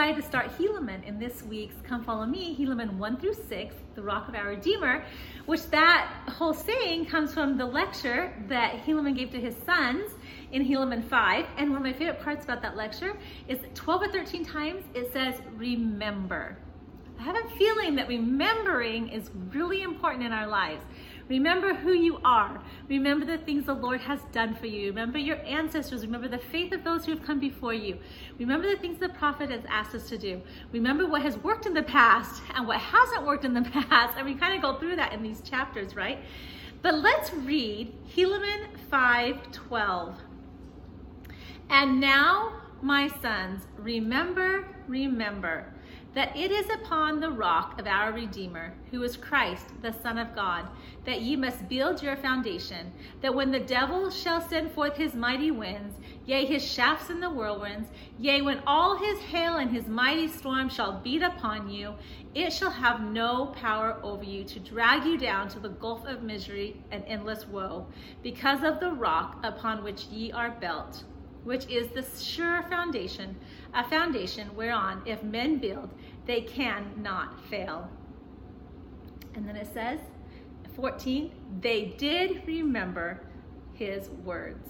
excited to start Helaman in this week's Come Follow Me, Helaman 1 through 6, the Rock of Our Redeemer, which that whole saying comes from the lecture that Helaman gave to his sons in Helaman 5. And one of my favorite parts about that lecture is 12 or 13 times it says, remember. I have a feeling that remembering is really important in our lives. Remember who you are. Remember the things the Lord has done for you. Remember your ancestors. Remember the faith of those who have come before you. Remember the things the prophet has asked us to do. Remember what has worked in the past and what hasn't worked in the past. And we kind of go through that in these chapters, right? But let's read Helaman 5:12. And now, my sons, remember, remember that it is upon the rock of our Redeemer, who is Christ, the Son of God, that ye must build your foundation, that when the devil shall send forth his mighty winds, yea, his shafts in the whirlwinds, yea, when all his hail and his mighty storm shall beat upon you, it shall have no power over you to drag you down to the gulf of misery and endless woe, because of the rock upon which ye are built which is the sure foundation, a foundation whereon if men build, they cannot fail. And then it says, 14, they did remember his words.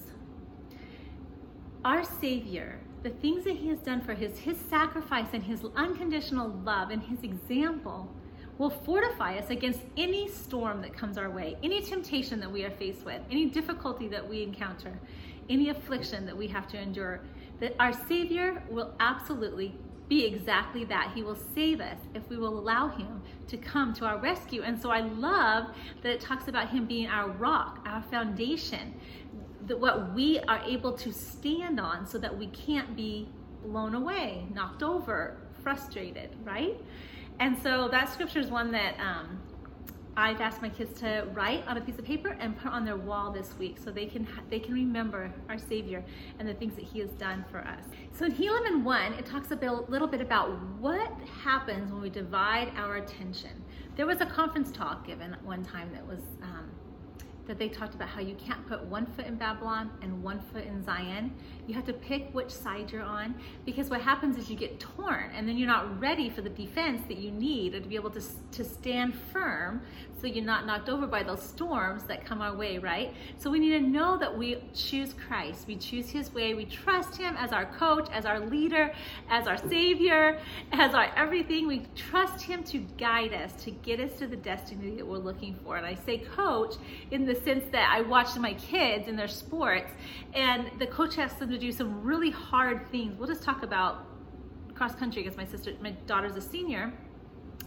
Our Savior, the things that he has done for his, his sacrifice and his unconditional love and his example will fortify us against any storm that comes our way, any temptation that we are faced with, any difficulty that we encounter any affliction that we have to endure, that our Savior will absolutely be exactly that. He will save us if we will allow Him to come to our rescue. And so I love that it talks about Him being our rock, our foundation, that what we are able to stand on so that we can't be blown away, knocked over, frustrated, right? And so that scripture is one that um, I've asked my kids to write on a piece of paper and put on their wall this week so they can they can remember our Savior and the things that He has done for us. So in Helaman 1, it talks a bit, little bit about what happens when we divide our attention. There was a conference talk given one time that was um, that they talked about how you can't put one foot in Babylon and one foot in Zion. You have to pick which side you're on because what happens is you get torn and then you're not ready for the defense that you need to be able to, to stand firm so you're not knocked over by those storms that come our way, right? So we need to know that we choose Christ. We choose his way. We trust him as our coach, as our leader, as our savior, as our everything. We trust him to guide us, to get us to the destiny that we're looking for. And I say coach in the sense that I watched my kids in their sports and the coach asks them to do some really hard things. We'll just talk about cross country because my sister, my daughter's a senior.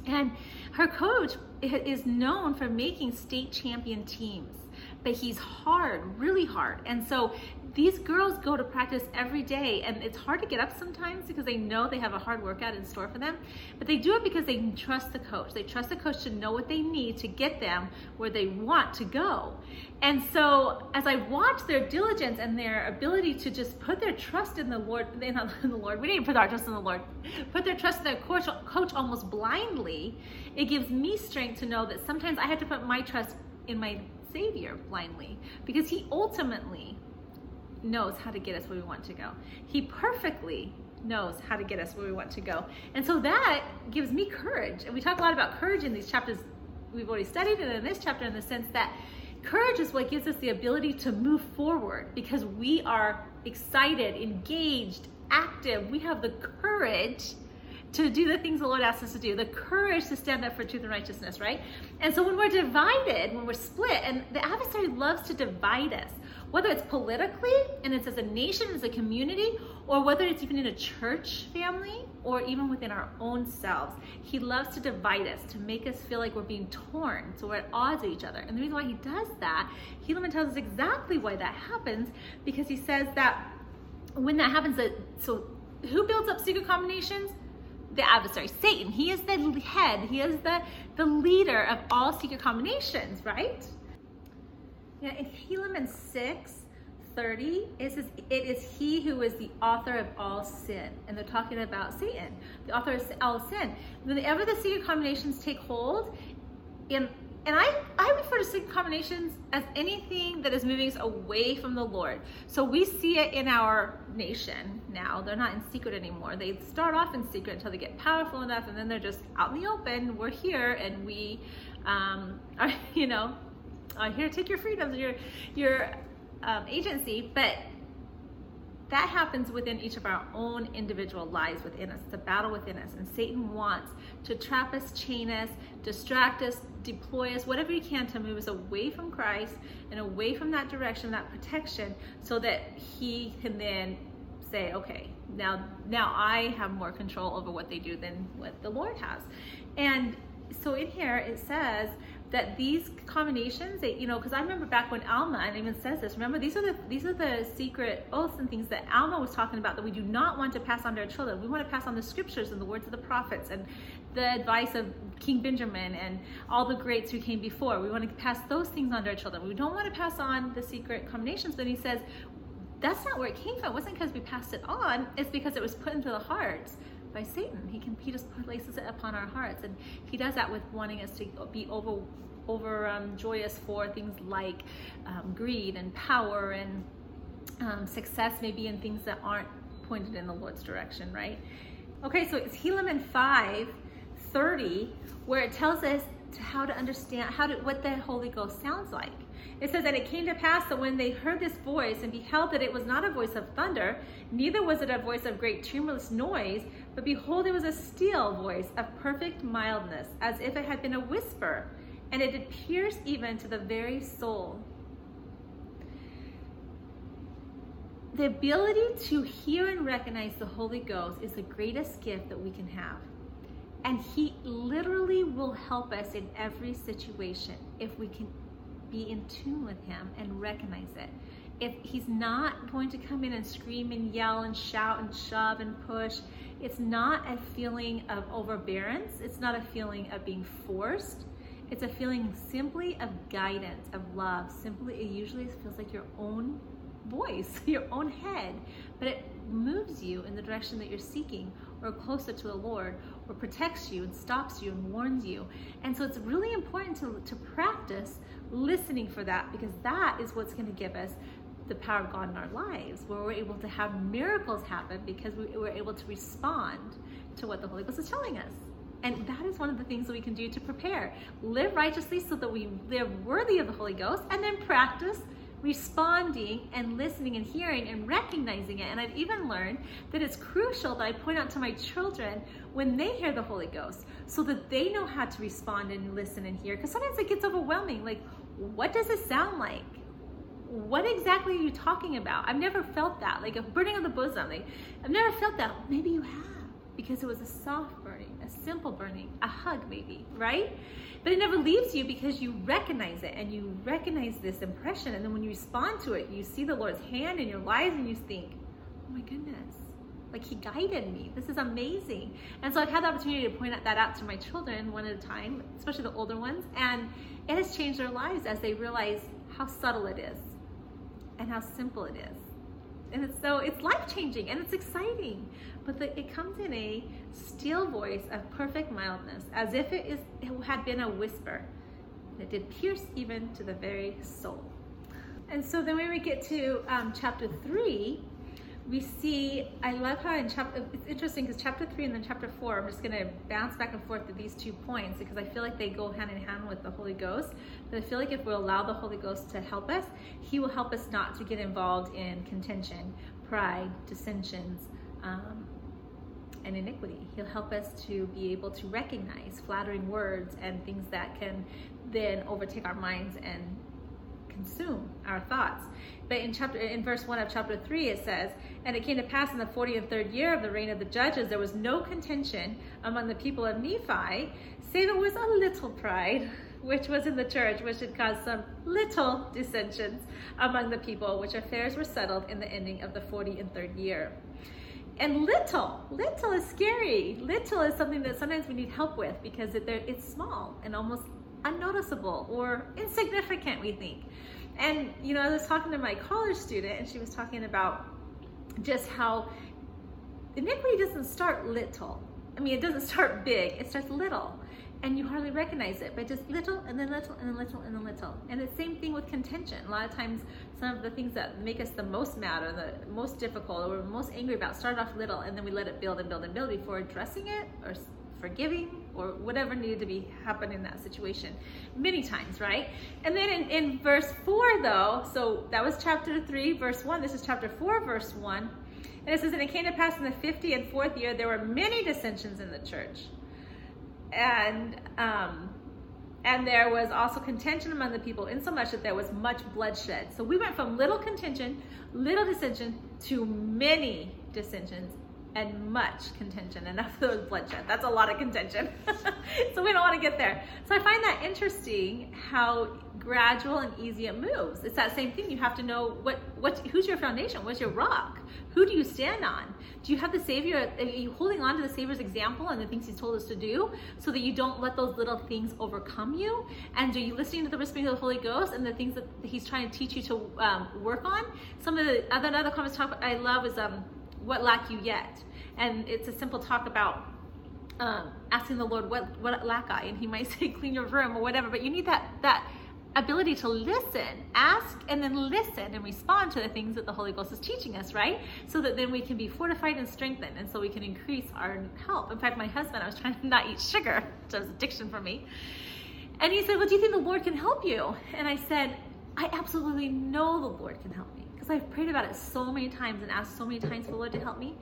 And her coach is known for making state champion teams but he's hard, really hard. And so these girls go to practice every day and it's hard to get up sometimes because they know they have a hard workout in store for them but they do it because they trust the coach they trust the coach to know what they need to get them where they want to go and so as i watch their diligence and their ability to just put their trust in the lord in the lord we to put our trust in the lord put their trust in their coach, coach almost blindly it gives me strength to know that sometimes i have to put my trust in my savior blindly because he ultimately knows how to get us where we want to go. He perfectly knows how to get us where we want to go. And so that gives me courage. And we talk a lot about courage in these chapters we've already studied, and in this chapter, in the sense that courage is what gives us the ability to move forward because we are excited, engaged, active. We have the courage to do the things the Lord asks us to do, the courage to stand up for truth and righteousness, right? And so when we're divided, when we're split, and the adversary loves to divide us, whether it's politically and it's as a nation, as a community, or whether it's even in a church family or even within our own selves. He loves to divide us, to make us feel like we're being torn, so we're at odds with each other. And the reason why he does that, Helaman tells us exactly why that happens, because he says that when that happens, that so who builds up secret combinations? The adversary, Satan. He is the head. He is the, the leader of all secret combinations, right? Yeah, in Helaman 6, 30, it says, It is he who is the author of all sin. And they're talking about Satan, the author of all sin. Whenever the secret combinations take hold, in, and I, I refer to secret combinations as anything that is moving us away from the Lord. So we see it in our nation now. They're not in secret anymore. They start off in secret until they get powerful enough, and then they're just out in the open. We're here, and we um, are, you know, are here to take your freedoms, your your um, agency. But that happens within each of our own individual lives within us, the battle within us. And Satan wants to trap us, chain us, distract us, deploy us, whatever he can to move us away from Christ and away from that direction, that protection, so that he can then say, okay, now now I have more control over what they do than what the Lord has. And so in here it says that these combinations, they, you know, because I remember back when Alma, and even says this, remember these are the these are the secret oaths and things that Alma was talking about that we do not want to pass on to our children. We want to pass on the scriptures and the words of the prophets and the advice of King Benjamin and all the greats who came before. We want to pass those things on to our children. We don't want to pass on the secret combinations, but he says that's not where it came from. It wasn't because we passed it on, it's because it was put into the hearts by Satan. He can he just places it upon our hearts, and he does that with wanting us to be over over um, joyous for things like um, greed and power and um, success, maybe in things that aren't pointed in the Lord's direction, right? Okay, so it's Helaman 5 30, where it tells us to how to understand how to what the Holy Ghost sounds like. It says that it came to pass that when they heard this voice and beheld that it was not a voice of thunder, neither was it a voice of great tremulous noise, but behold, it was a still voice of perfect mildness, as if it had been a whisper and it did pierce even to the very soul. The ability to hear and recognize the Holy Ghost is the greatest gift that we can have. And He literally will help us in every situation if we can be in tune with Him and recognize it. If He's not going to come in and scream and yell and shout and shove and push, it's not a feeling of overbearance, it's not a feeling of being forced it's a feeling simply of guidance, of love. Simply, it usually feels like your own voice, your own head, but it moves you in the direction that you're seeking or closer to the Lord or protects you and stops you and warns you. And so it's really important to, to practice listening for that because that is what's going to give us the power of God in our lives, where we're able to have miracles happen because we, we're able to respond to what the Holy Ghost is telling us. And that is one of the things that we can do to prepare. Live righteously so that we live worthy of the Holy Ghost, and then practice responding and listening and hearing and recognizing it. And I've even learned that it's crucial that I point out to my children when they hear the Holy Ghost so that they know how to respond and listen and hear. Because sometimes it gets overwhelming. Like, what does it sound like? What exactly are you talking about? I've never felt that, like a burning of the bosom. Like, I've never felt that. Maybe you have because it was a soft burning, a simple burning, a hug maybe, right? But it never leaves you because you recognize it and you recognize this impression. And then when you respond to it, you see the Lord's hand in your lives and you think, oh my goodness, like he guided me. This is amazing. And so I've had the opportunity to point that out to my children one at a time, especially the older ones. And it has changed their lives as they realize how subtle it is and how simple it is. And it's so it's life changing and it's exciting but the, it comes in a still voice of perfect mildness, as if it, is, it had been a whisper. It did pierce even to the very soul. And so then when we get to um, chapter three, we see, I love how in chapter, it's interesting because chapter three and then chapter four, I'm just going to bounce back and forth to these two points because I feel like they go hand in hand with the Holy Ghost. But I feel like if we allow the Holy Ghost to help us, He will help us not to get involved in contention, pride, dissensions, um, and iniquity. He'll help us to be able to recognize flattering words and things that can then overtake our minds and consume our thoughts. But in chapter in verse 1 of chapter 3 it says, And it came to pass in the 40th and third year of the reign of the judges there was no contention among the people of Nephi, save it was a little pride which was in the church, which had caused some little dissensions among the people, which affairs were settled in the ending of the 40 and third year. And little, little is scary. Little is something that sometimes we need help with because it, it's small and almost unnoticeable or insignificant, we think. And, you know, I was talking to my college student and she was talking about just how iniquity doesn't start little. I mean, it doesn't start big, it starts little. and you hardly recognize it, but just little and then little and then little and then little. And the same thing with contention. A lot of times, some of the things that make us the most mad or the most difficult or we're most angry about start off little and then we let it build and build and build before addressing it or forgiving or whatever needed to be happen in that situation many times right? And then in, in verse 4 though so that was chapter 3 verse 1 this is chapter 4 verse 1 and it says and it came to pass in the 50 and fourth year there were many dissensions in the church. And um, and there was also contention among the people, insomuch that there was much bloodshed. So we went from little contention, little dissension, to many dissensions and much contention. Enough of those bloodshed. That's a lot of contention. so we don't want to get there. So I find that interesting how gradual and easy it moves. It's that same thing. You have to know what what who's your foundation, what's your rock, who do you stand on? Do you have the Savior? Are you holding on to the Savior's example and the things He's told us to do, so that you don't let those little things overcome you? And are you listening to the whispering of the Holy Ghost and the things that He's trying to teach you to um, work on? Some of the other other comments talk I love is um, what lack you yet, and it's a simple talk about um, asking the Lord, what what lack I? And He might say, clean your room or whatever. But you need that that ability to listen, ask, and then listen and respond to the things that the Holy Ghost is teaching us, right? So that then we can be fortified and strengthened, and so we can increase our help. In fact, my husband, I was trying to not eat sugar, which was addiction for me. And he said, Well, do you think the Lord can help you? And I said, I absolutely know the Lord can help me because I've prayed about it so many times and asked so many times for the Lord to help me.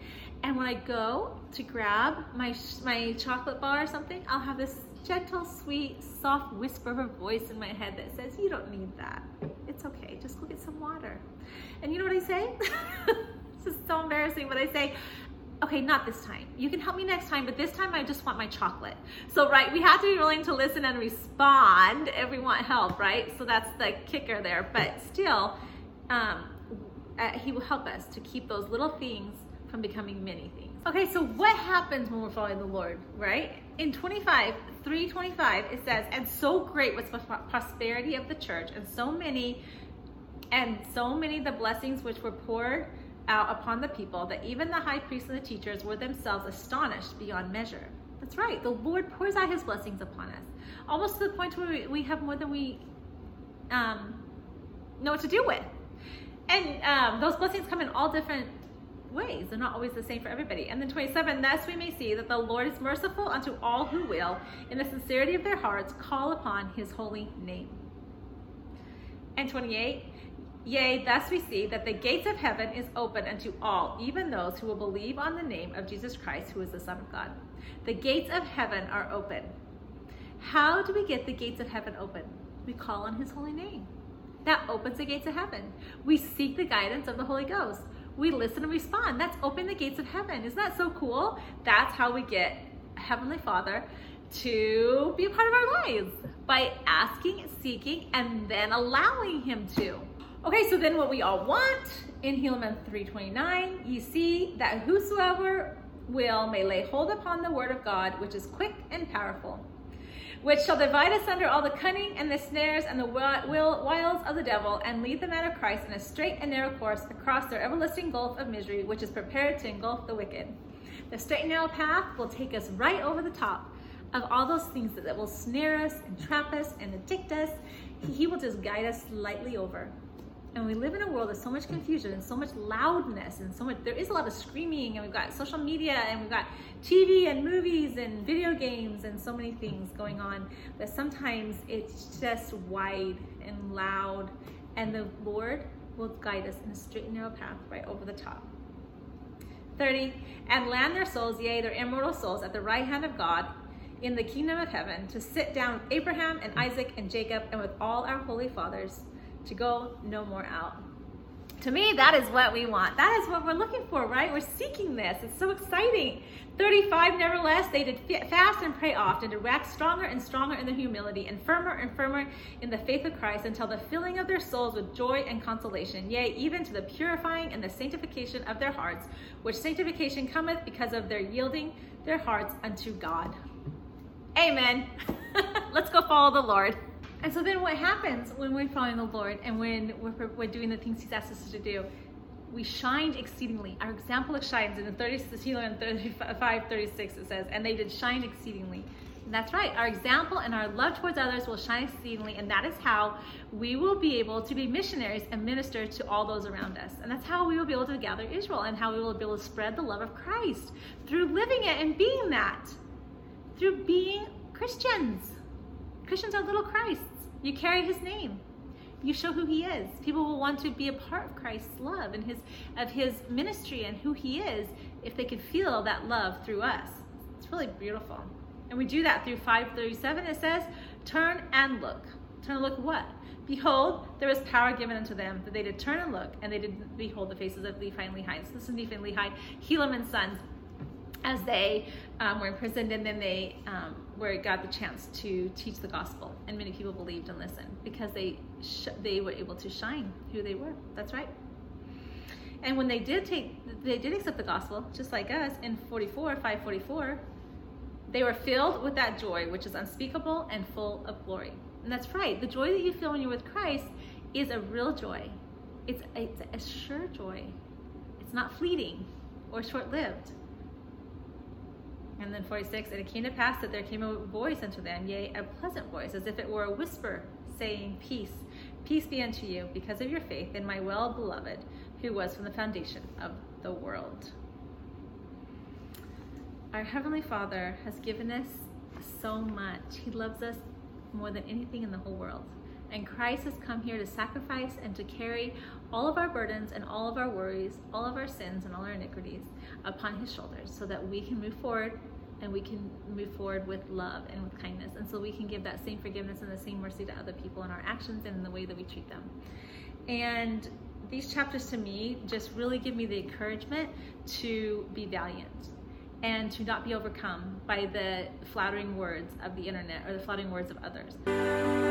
And when I go to grab my my chocolate bar or something, I'll have this gentle, sweet, soft whisper of a voice in my head that says, You don't need that. It's okay. Just go get some water. And you know what I say? this is so embarrassing, but I say, Okay, not this time. You can help me next time, but this time I just want my chocolate. So, right, we have to be willing to listen and respond if we want help, right? So that's the kicker there. But still, um, uh, He will help us to keep those little things from becoming many things. Okay, so what happens when we're following the Lord, right? In 25, 325, it says, And so great was the prosperity of the church, and so many, and so many the blessings which were poured out upon the people, that even the high priests and the teachers were themselves astonished beyond measure. That's right, the Lord pours out his blessings upon us, almost to the point where we have more than we um, know what to do with. And um, those blessings come in all different ways. They're not always the same for everybody. And then 27, thus we may see that the Lord is merciful unto all who will, in the sincerity of their hearts, call upon his holy name. And 28, yea, thus we see that the gates of heaven is open unto all, even those who will believe on the name of Jesus Christ, who is the Son of God. The gates of heaven are open. How do we get the gates of heaven open? We call on his holy name. That opens the gates of heaven. We seek the guidance of the Holy Ghost we listen and respond. That's open the gates of heaven. Isn't that so cool? That's how we get Heavenly Father to be a part of our lives by asking, seeking, and then allowing Him to. Okay, so then what we all want in Helaman 329, you see that whosoever will may lay hold upon the word of God, which is quick and powerful which shall divide us under all the cunning and the snares and the wiles of the devil, and lead the man of Christ in a straight and narrow course across their everlasting gulf of misery, which is prepared to engulf the wicked. The straight and narrow path will take us right over the top of all those things that, that will snare us and trap us and addict us. He will just guide us lightly over. And we live in a world of so much confusion and so much loudness and so much, there is a lot of screaming and we've got social media and we've got TV and movies and video games and so many things going on that sometimes it's just wide and loud and the Lord will guide us in a straight and narrow path right over the top. 30, and land their souls, yea, their immortal souls, at the right hand of God in the kingdom of heaven, to sit down with Abraham and Isaac and Jacob and with all our holy fathers to go no more out. To me, that is what we want. That is what we're looking for, right? We're seeking this. It's so exciting. 35, nevertheless, they did fast and pray often to wax stronger and stronger in their humility and firmer and firmer in the faith of Christ until the filling of their souls with joy and consolation, yea, even to the purifying and the sanctification of their hearts, which sanctification cometh because of their yielding their hearts unto God. Amen. Let's go follow the Lord. And so then what happens when we're following the Lord and when we're, we're doing the things He's asked us to do? We shined exceedingly. Our example shines in the 36 and 35, 36 it says, and they did shine exceedingly, That's right. Our example and our love towards others will shine exceedingly, and that is how we will be able to be missionaries and minister to all those around us. And that's how we will be able to gather Israel and how we will be able to spread the love of Christ through living it and being that, through being Christians. Christians are little Christs. You carry his name. You show who he is. People will want to be a part of Christ's love and his of his ministry and who he is if they can feel that love through us. It's really beautiful. And we do that through 537. It says, Turn and look. Turn and look what? Behold, there was power given unto them that they did turn and look, and they did behold the faces of Lehi and Lehi. So this is Nephi and Lehi, Helaman's sons, as they um, were imprisoned, and then they um, were got the chance to teach the gospel, and many people believed and listened because they sh- they were able to shine who they were. That's right. And when they did take, they did accept the gospel, just like us in 44, 544 they were filled with that joy, which is unspeakable and full of glory. And that's right. The joy that you feel when you're with Christ is a real joy. It's, it's a sure joy. It's not fleeting or short lived. And then 46, and it came to pass that there came a voice unto them, yea, a pleasant voice, as if it were a whisper, saying, Peace, peace be unto you, because of your faith in my well beloved, who was from the foundation of the world. Our Heavenly Father has given us so much. He loves us more than anything in the whole world. And Christ has come here to sacrifice and to carry all of our burdens and all of our worries, all of our sins and all our iniquities upon his shoulders so that we can move forward and we can move forward with love and with kindness. And so we can give that same forgiveness and the same mercy to other people in our actions and in the way that we treat them. And these chapters to me just really give me the encouragement to be valiant and to not be overcome by the flattering words of the internet or the flattering words of others.